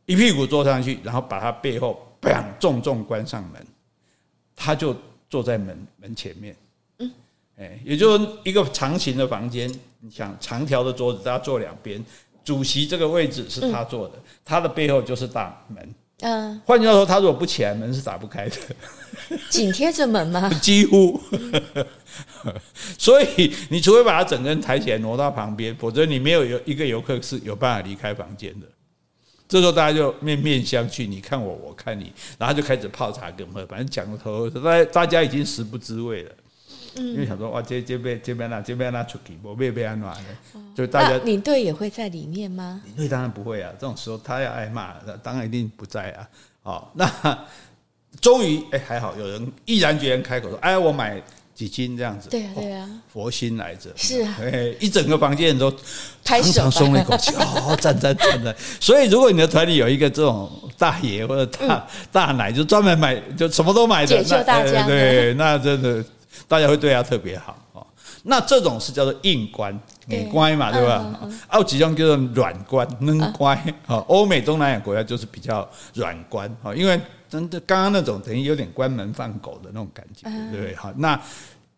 一屁股坐上去，然后把他背后砰重重关上门，他就坐在门门前面。嗯，哎，也就是一个长形的房间，你想长条的桌子，大家坐两边，主席这个位置是他坐的，他的背后就是大门。嗯，换句话说，他如果不起来，门是打不开的。紧贴着门吗？几乎。所以，你除非把他整个人抬起来挪到旁边，否则你没有有一个游客是有办法离开房间的。这时候大家就面面相觑，你看我，我看你，然后就开始泡茶跟喝，反正讲的头，大大家已经食不知味了。嗯，因为想说哇，这这边这边那这边那出去，我被被安暖的，就大家领队也会在里面吗？领队当然不会啊，这种时候他要挨骂，当然一定不在啊。好，那终于哎还好有人毅然决然开口说，哎，我买。几斤这样子？对啊，对啊，佛心来着。是啊，哎，一整个房间都长长松了一口气，哦，赞赞赞赞。所以，如果你的团里有一个这种大爷或者大大奶，就专门买，就什么都买的，那对，那真的大家会对他特别好哦。那这种是叫做硬关，硬乖嘛，对吧？还有几种叫做软关，软关。啊，欧美东南亚国家就是比较软关啊，因为真的刚刚那种等于有点关门放狗的那种感觉，对不对？好，那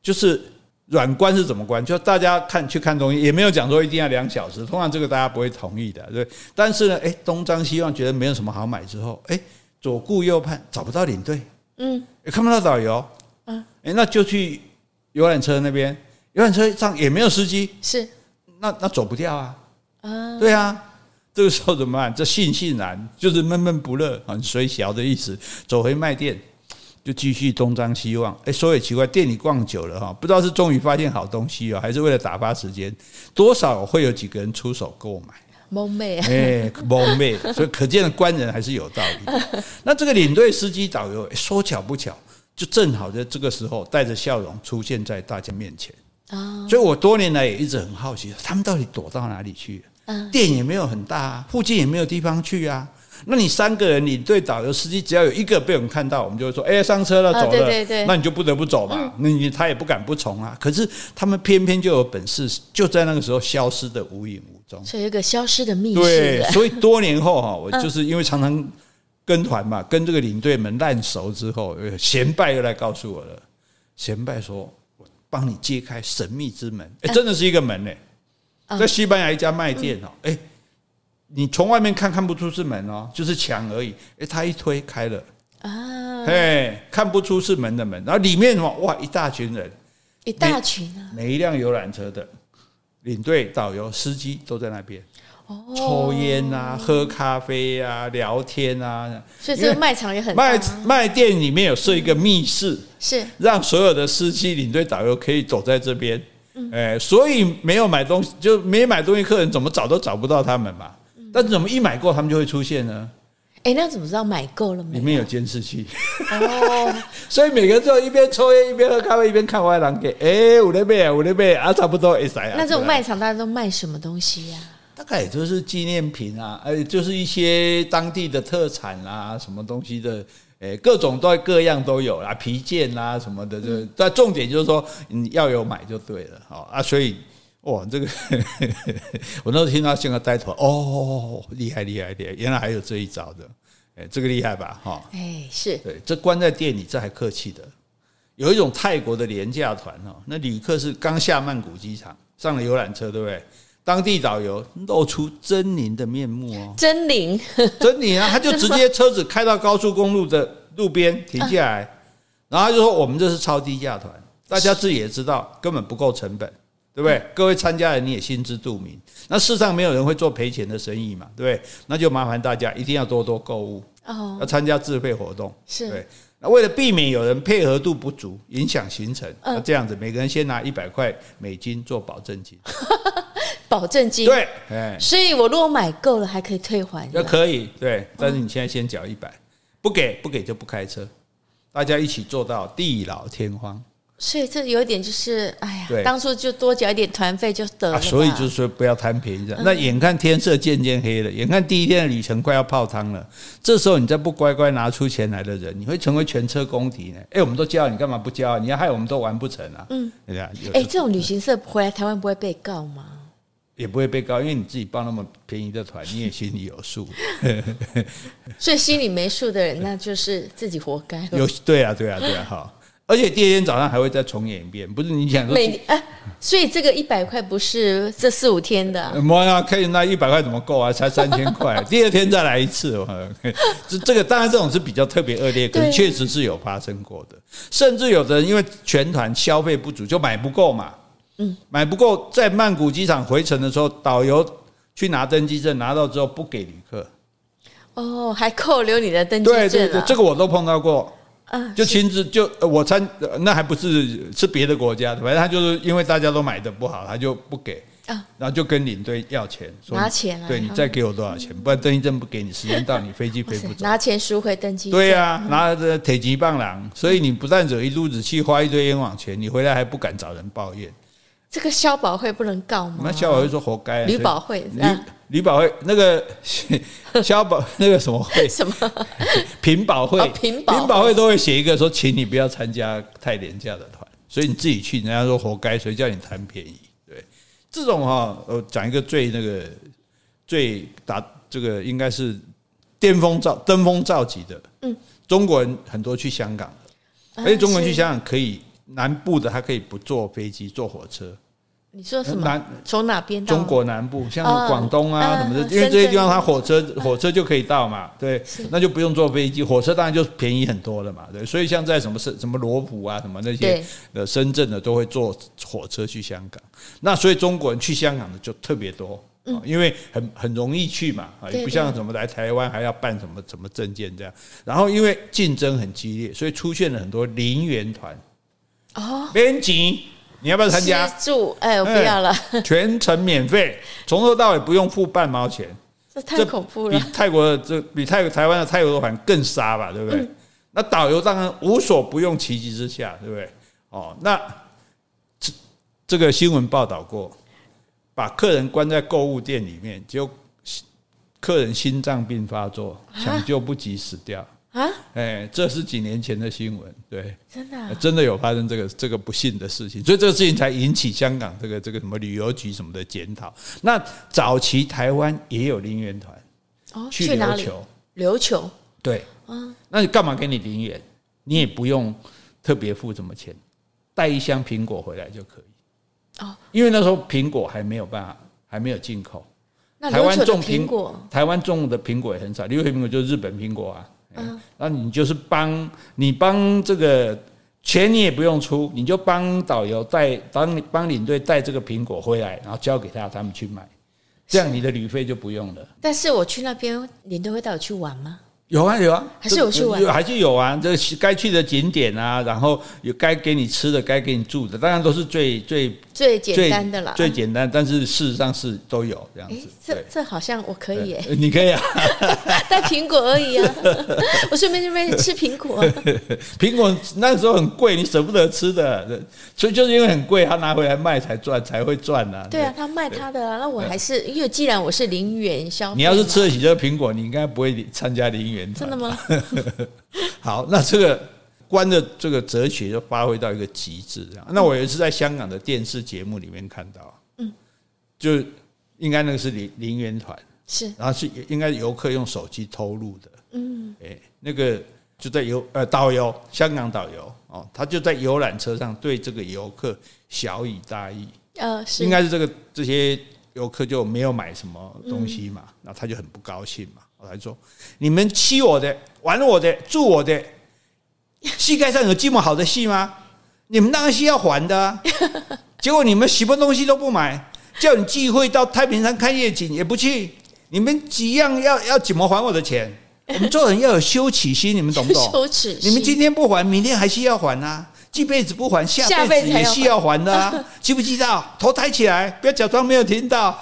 就是软关是怎么关？就大家看去看东西，也没有讲说一定要两小时，通常这个大家不会同意的，对。但是呢，哎，东张西望，觉得没有什么好买之后，哎，左顾右盼找不到领队，嗯，也看不到导游，嗯，哎，那就去游览车那边。游览车上也没有司机，是，那那走不掉啊，啊，对啊，这个时候怎么办？这悻悻然，就是闷闷不乐，很随小的意思。走回卖店，就继续东张西望。哎，说也奇怪，店里逛久了哈，不知道是终于发现好东西哦，还是为了打发时间，多少会有几个人出手购买。蒙昧啊，哎，蒙昧，所以可见的官人还是有道理的。那这个领队、司机、导游，说巧不巧，就正好在这个时候带着笑容出现在大家面前。所以，我多年来也一直很好奇，他们到底躲到哪里去？店也没有很大啊，附近也没有地方去啊。那你三个人，领队、导游、司机，只要有一个被我们看到，我们就会说：“哎，上车了，走了。”对对对，那你就不得不走嘛。那你他也不敢不从啊。可是他们偏偏就有本事，就在那个时候消失的无影无踪。所以，一个消失的秘密。对，所以多年后哈，我就是因为常常跟团嘛，跟这个领队们烂熟之后，贤拜又来告诉我了。贤拜说。帮你揭开神秘之门，哎，真的是一个门呢，在西班牙一家卖店哦，哎，你从外面看看不出是门哦，就是墙而已，哎，他一推开了。啊，哎，看不出是门的门，然后里面哇，一大群人，一大群啊，每一辆游览车的。领队、导游、司机都在那边。抽烟啊，喝咖啡啊，聊天啊，所以这个卖场也很大。卖卖店里面有设一个密室，是。让所有的司机、领队、导游可以走在这边。哎，所以没有买东西就没买东西，客人怎么找都找不到他们嘛。但是怎么一买够，他们就会出现呢？哎，那怎么知道买够了没？里面有监视器哦，所以每个人就一边抽烟一边喝咖啡一边看外廊给。哎，我那边我那边啊，差不多哎塞啊。那这种卖场大家都卖什么东西呀？大概也就是纪念品啊，呃，就是一些当地的特产啊，什么东西的，诶，各种都各样都有啦，皮件啊什么的，就但重点就是说你要有买就对了，好啊，所以哇，这个 我那时候听到现在呆头，哦，厉害厉害厉害，原来还有这一招的，诶，这个厉害吧，哈，诶，是。对，这关在店里这还客气的，有一种泰国的廉价团哦，那旅客是刚下曼谷机场上了游览车，对不对？当地导游露出狰狞的面目哦，狰狞，狰狞啊！他就直接 车子开到高速公路的路边停下来，然后他就说：“我们这是超低价团，大家自己也知道，根本不够成本，对不对？各位参加人你也心知肚明。那世上没有人会做赔钱的生意嘛，对不对？那就麻烦大家一定要多多购物哦，要参加自费活动是对。那为了避免有人配合度不足影响行程，那这样子每个人先拿一百块美金做保证金。”保证金对，所以我如果买够了还可以退还，那可以对，但是你现在先缴一百，不给不给就不开车，大家一起做到地老天荒。所以这有一点就是，哎呀，当初就多缴一点团费就得了，啊。所以就是说不要贪便宜。嗯、那眼看天色渐渐黑了，眼看第一天的旅程快要泡汤了，这时候你再不乖乖拿出钱来的人，你会成为全车公敌呢。哎，我们都交了，你干嘛不交？你要害我们都完不成啊？嗯，对呀。哎，这种旅行社回来台湾不会被告吗？也不会被告，因为你自己报那么便宜的团，你也心里有数。所以心里没数的人，那就是自己活该。有对啊，对啊，对啊，好。而且第二天早上还会再重演一遍，不是你想说每哎，所以这个一百块不是这四五天的。妈呀，可以那一百块怎么够啊？才 三千块，第二天再来一次。这这个当然这种是比较特别恶劣，可是确实是有发生过的。甚至有的人因为全团消费不足，就买不够嘛。嗯，买不够，在曼谷机场回程的时候，导游去拿登机证，拿到之后不给旅客。哦，还扣留你的登机证。对对对，这个我都碰到过。嗯，就亲自就我参，那还不是是别的国家的，反正他就是因为大家都买的不好，他就不给。啊，然后就跟领队要钱，说拿钱啊，对，你再给我多少钱，不然登机证不给你，时间到你飞机飞不走。拿钱赎回登机证。对呀，拿着铁击棒郎，所以你不但惹一肚子气，花一堆冤枉钱，你回来还不敢找人抱怨。这个消保会不能告吗？那消保会说活该。啊旅保会，旅旅保会那个 消保那个什么会？什么？品保会，品保品保会都会写一个说，请你不要参加太廉价的团。所以你自己去，人家说活该，谁叫你贪便宜？对，这种哈，我讲一个最那个最打这个应该是巅峰造登峰造极的，嗯，中国人很多去香港的，而且中国人去香港可以南部的，他可以不坐飞机，坐火车。你说什么？南从哪边？中国南部，像广东啊什么的，因为这些地方它火车火车就可以到嘛，对，那就不用坐飞机，火车当然就便宜很多了嘛，对。所以像在什么什么罗浦啊什么那些呃深圳的都会坐火车去香港。那所以中国人去香港的就特别多，因为很很容易去嘛，啊，也不像什么来台湾还要办什么什么证件这样。然后因为竞争很激烈，所以出现了很多零元团哦，编辑。你要不要参加？住哎，我不要了。全程免费，从头到尾不用付半毛钱。这太恐怖了。比泰国的这比泰台湾的泰国团更杀吧，对不对？嗯、那导游当然无所不用其极之下，对不对？哦，那这这个新闻报道过，把客人关在购物店里面，结果客人心脏病发作，抢救不及死掉。啊，哎，这是几年前的新闻，对，真的、啊，真的有发生这个这个不幸的事情，所以这个事情才引起香港这个这个什么旅游局什么的检讨。那早期台湾也有林园团，哦，去琉球，琉球，对，嗯，那你干嘛给你零元？你也不用特别付什么钱，带一箱苹果回来就可以。哦，因为那时候苹果还没有办法，还没有进口。那台湾种苹果，台湾种的苹果也很少，琉球苹果就是日本苹果啊。嗯，那你就是帮你帮这个钱你也不用出，你就帮导游带帮帮领队带这个苹果回来，然后交给他，他们去买，这样你的旅费就不用了。但是我去那边，领队会带我去玩吗？有啊有啊，还是有去玩，还是有啊。这该去的景点啊，然后有该给你吃的，该给你住的，当然都是最最最简单的啦。最简单，但是事实上是都有这样子。这这好像我可以耶，你可以啊，带苹果而已啊，我顺便顺便吃苹果。苹果那时候很贵，你舍不得吃的，所以就是因为很贵，他拿回来卖才赚，才会赚呐。对啊，他卖他的，那我还是因为既然我是零元消费，你要是吃得起这个苹果，你应该不会参加零元。真的吗？好，那这个关的这个哲学就发挥到一个极致，这样。那我也是在香港的电视节目里面看到，嗯，就应该那个是零零元团，是，然后是应该游客用手机偷录的，嗯，哎，那个就在游呃导游，香港导游哦，他就在游览车上对这个游客小以大义，呃，是，应该是这个这些游客就没有买什么东西嘛，然后他就很不高兴嘛。来说，你们欺我的，玩我的，住我的，膝盖上有这么好的戏吗？你们当然是要还的啊！结果你们什么东西都不买，叫你聚会到太平山看夜景也不去，你们几样要要怎么还我的钱？我们做人要有羞耻心，你们懂不懂？羞耻心，你们今天不还，明天还是要还啊！这辈子不还，下辈子也是要还的啊！记不记得？头抬起来，不要假装没有听到。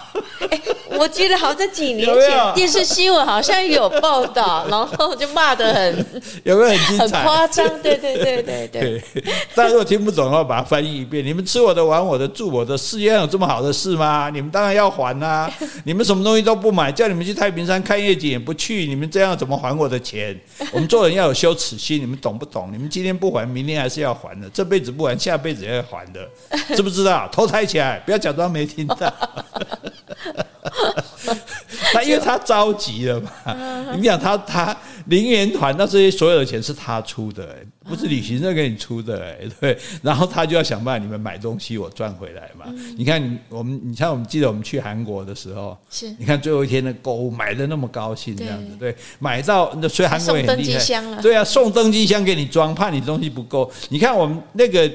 欸、我记得好像几年前电视新闻好像有报道，然后就骂得很有没有很精彩？很夸张，对对对对对。大家如果听不懂的话，把它翻译一遍。你们吃我的，玩我的，住我的，世界上有这么好的事吗？你们当然要还啊！你们什么东西都不买，叫你们去太平山看夜景也不去，你们这样怎么还我的钱？我们做人要有羞耻心，你们懂不懂？你们今天不还，明天还是要还。这辈子不还，下辈子也要还的，知不知道？头抬起来，不要假装没听到。他因为他着急了嘛，你讲他他零元团，那这些所有的钱是他出的，不是旅行社给你出的，哎，对。然后他就要想办法，你们买东西我赚回来嘛。你看我们，你像我们记得我们去韩国的时候，是你看最后一天的购物买的那么高兴，这样子，对，买到那所以韩国也很厉害，对啊，送登机箱给你装，怕你东西不够。你看我们那个。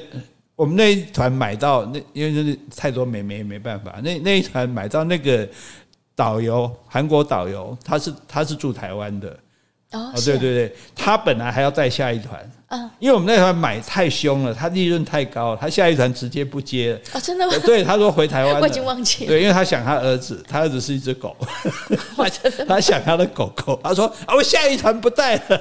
我们那一团买到那，因为就是太多美眉没办法。那那一团买到那个导游，韩国导游，他是他是住台湾的。哦，对对对，他本来还要带下一团。嗯，因为我们那团买太凶了，他利润太高了，他下一团直接不接了。哦，真的吗？对，他说回台湾。我已经忘记了。对，因为他想他儿子，他儿子是一只狗。他想他的狗狗，他说啊，我下一团不带了，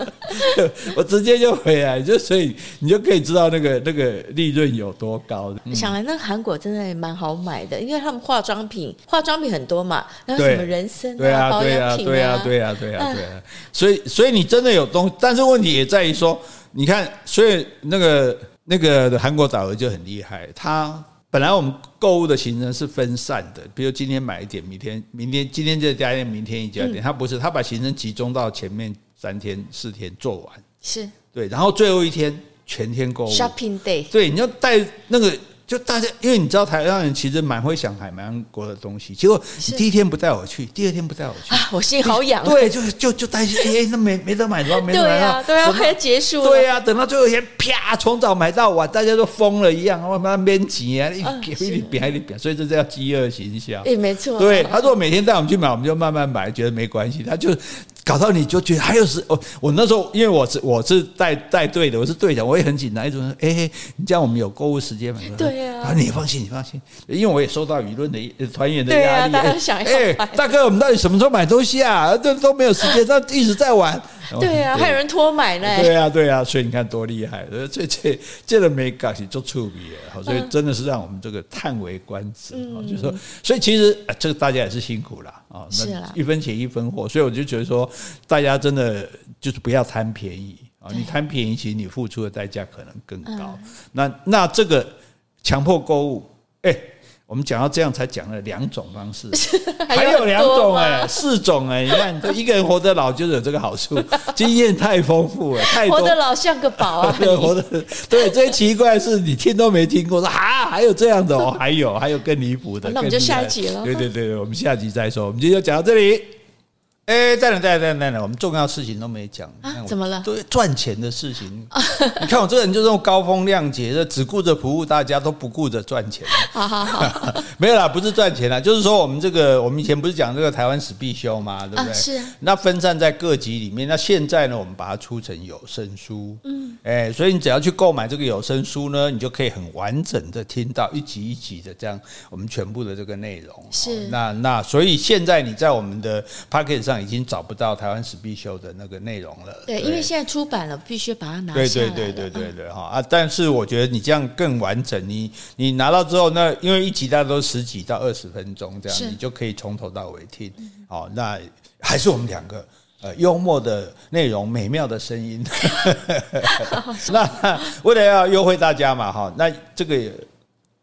我直接就回来，就所以你就可以知道那个那个利润有多高。想来那个韩国真的也蛮好买的，因为他们化妆品化妆品很多嘛，然后什么人参啊、保养品啊，对啊，对啊，对啊，对啊。所以所以你真的有东，但是问题。也在于说，你看，所以那个那个韩国导游就很厉害，他本来我们购物的行程是分散的，比如今天买一点，明天明天今天这家店，明天一家店，他不是，他把行程集中到前面三天四天做完，是。对，然后最后一天全天购物，Shopping Day，对，你要带那个。就大家，因为你知道台湾人其实蛮会想海南国的东西，结果你第一天不带我去，第二天不带我去，啊，我心好痒。对，就就就担心，哎，那没没得买，怎么没得买？对呀，对呀，快要结束了。对呀，等到最后一天，啪，从早买到晚，大家都疯了一样，我们边挤啊，一点一点一点，所以这叫饥饿营销。哎，没错。对，他说每天带我们去买，我们就慢慢买，觉得没关系。他就。搞到你就觉得还有时，我我那时候因为我是我是带带队的，我是队长，我也很紧张。一种说，哎，你这样我们有购物时间吗？对呀。啊，你放心，你放心，因为我也收到舆论的团员的压力。大家想哎，大哥，我们到底什么时候买东西啊？这都没有时间，他一直在玩。对啊，还有人托买呢。对啊，对啊，所以你看多厉害，这这这个没搞起做触笔，好，所以真的是让我们这个叹为观止。就是说，所以其实这个大家也是辛苦了啊，那一分钱一分货，所以我就觉得说，大家真的就是不要贪便宜啊，你贪便宜，其实你付出的代价可能更高。那那这个强迫购物，哎。我们讲到这样才讲了两种方式，还有两种哎，四种哎，你看，一个人活得老就有这个好处，经验太丰富了，太多活得老像个宝啊！对，活得对，这些奇怪的事你听都没听过，说啊，还有这样的哦，还有还有更离谱的，那我们就下一集了。对对对，我们下集再说。我们今天就讲到这里。哎，等等等等等等，我们重要事情都没讲。怎么了？对，赚钱的事情。你看我这个人就这种高风亮节，只顾着服务大家，都不顾着赚钱。好好好，没有啦，不是赚钱啦，就是说我们这个，我们以前不是讲这个台湾史必修吗？对不对？是。那分散在各级里面，那现在呢，我们把它出成有声书。嗯。哎，所以你只要去购买这个有声书呢，你就可以很完整的听到一集一集的这样我们全部的这个内容。是。那那所以现在你在我们的 Podcast 上。已经找不到台湾史必修的那个内容了。对，因为现在出版了，必须把它拿下来。对对对对对对哈啊！但是我觉得你这样更完整。你你拿到之后，那因为一集大概都十几到二十分钟这样，你就可以从头到尾听。好，那还是我们两个呃幽默的内容，美妙的声音。那为了要优惠大家嘛哈，那这个。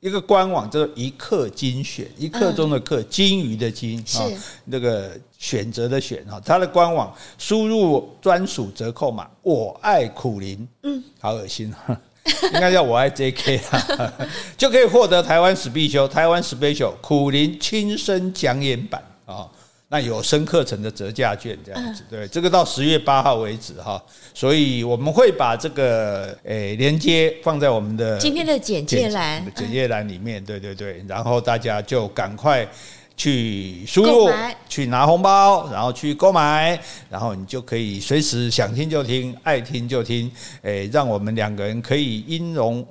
一个官网叫做一刻精选，一刻钟的刻，金鱼的金啊，那个选择的选哈，它的官网输入专属折扣码，我爱苦林，嗯，好恶心，应该叫我爱 JK 啊，就可以获得台湾史必修、台湾 Special 苦林亲身讲演版啊。那有深课程的折价券这样子，对，这个到十月八号为止哈，所以我们会把这个诶连接放在我们的今天的简介栏简介栏里面，对对对，然后大家就赶快去输入，去拿红包，然后去购买，然后你就可以随时想听就听，爱听就听，诶，让我们两个人可以音容。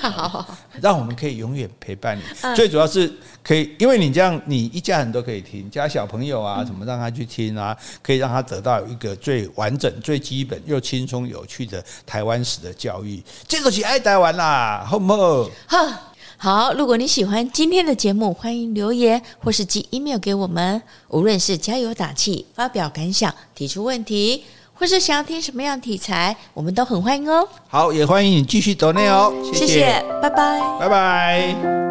好，让我们可以永远陪伴你。最主要是可以，因为你这样，你一家人都可以听，加小朋友啊，什么让他去听啊，可以让他得到一个最完整、最基本又轻松有趣的台湾史的教育。这个是爱台湾啦，好不好？好，好。如果你喜欢今天的节目，欢迎留言或是寄 email 给我们。无论是加油打气、发表感想、提出问题。或是想要听什么样的题材，我们都很欢迎哦。好，也欢迎你继续走内哦。谢谢，谢谢，拜拜，拜拜。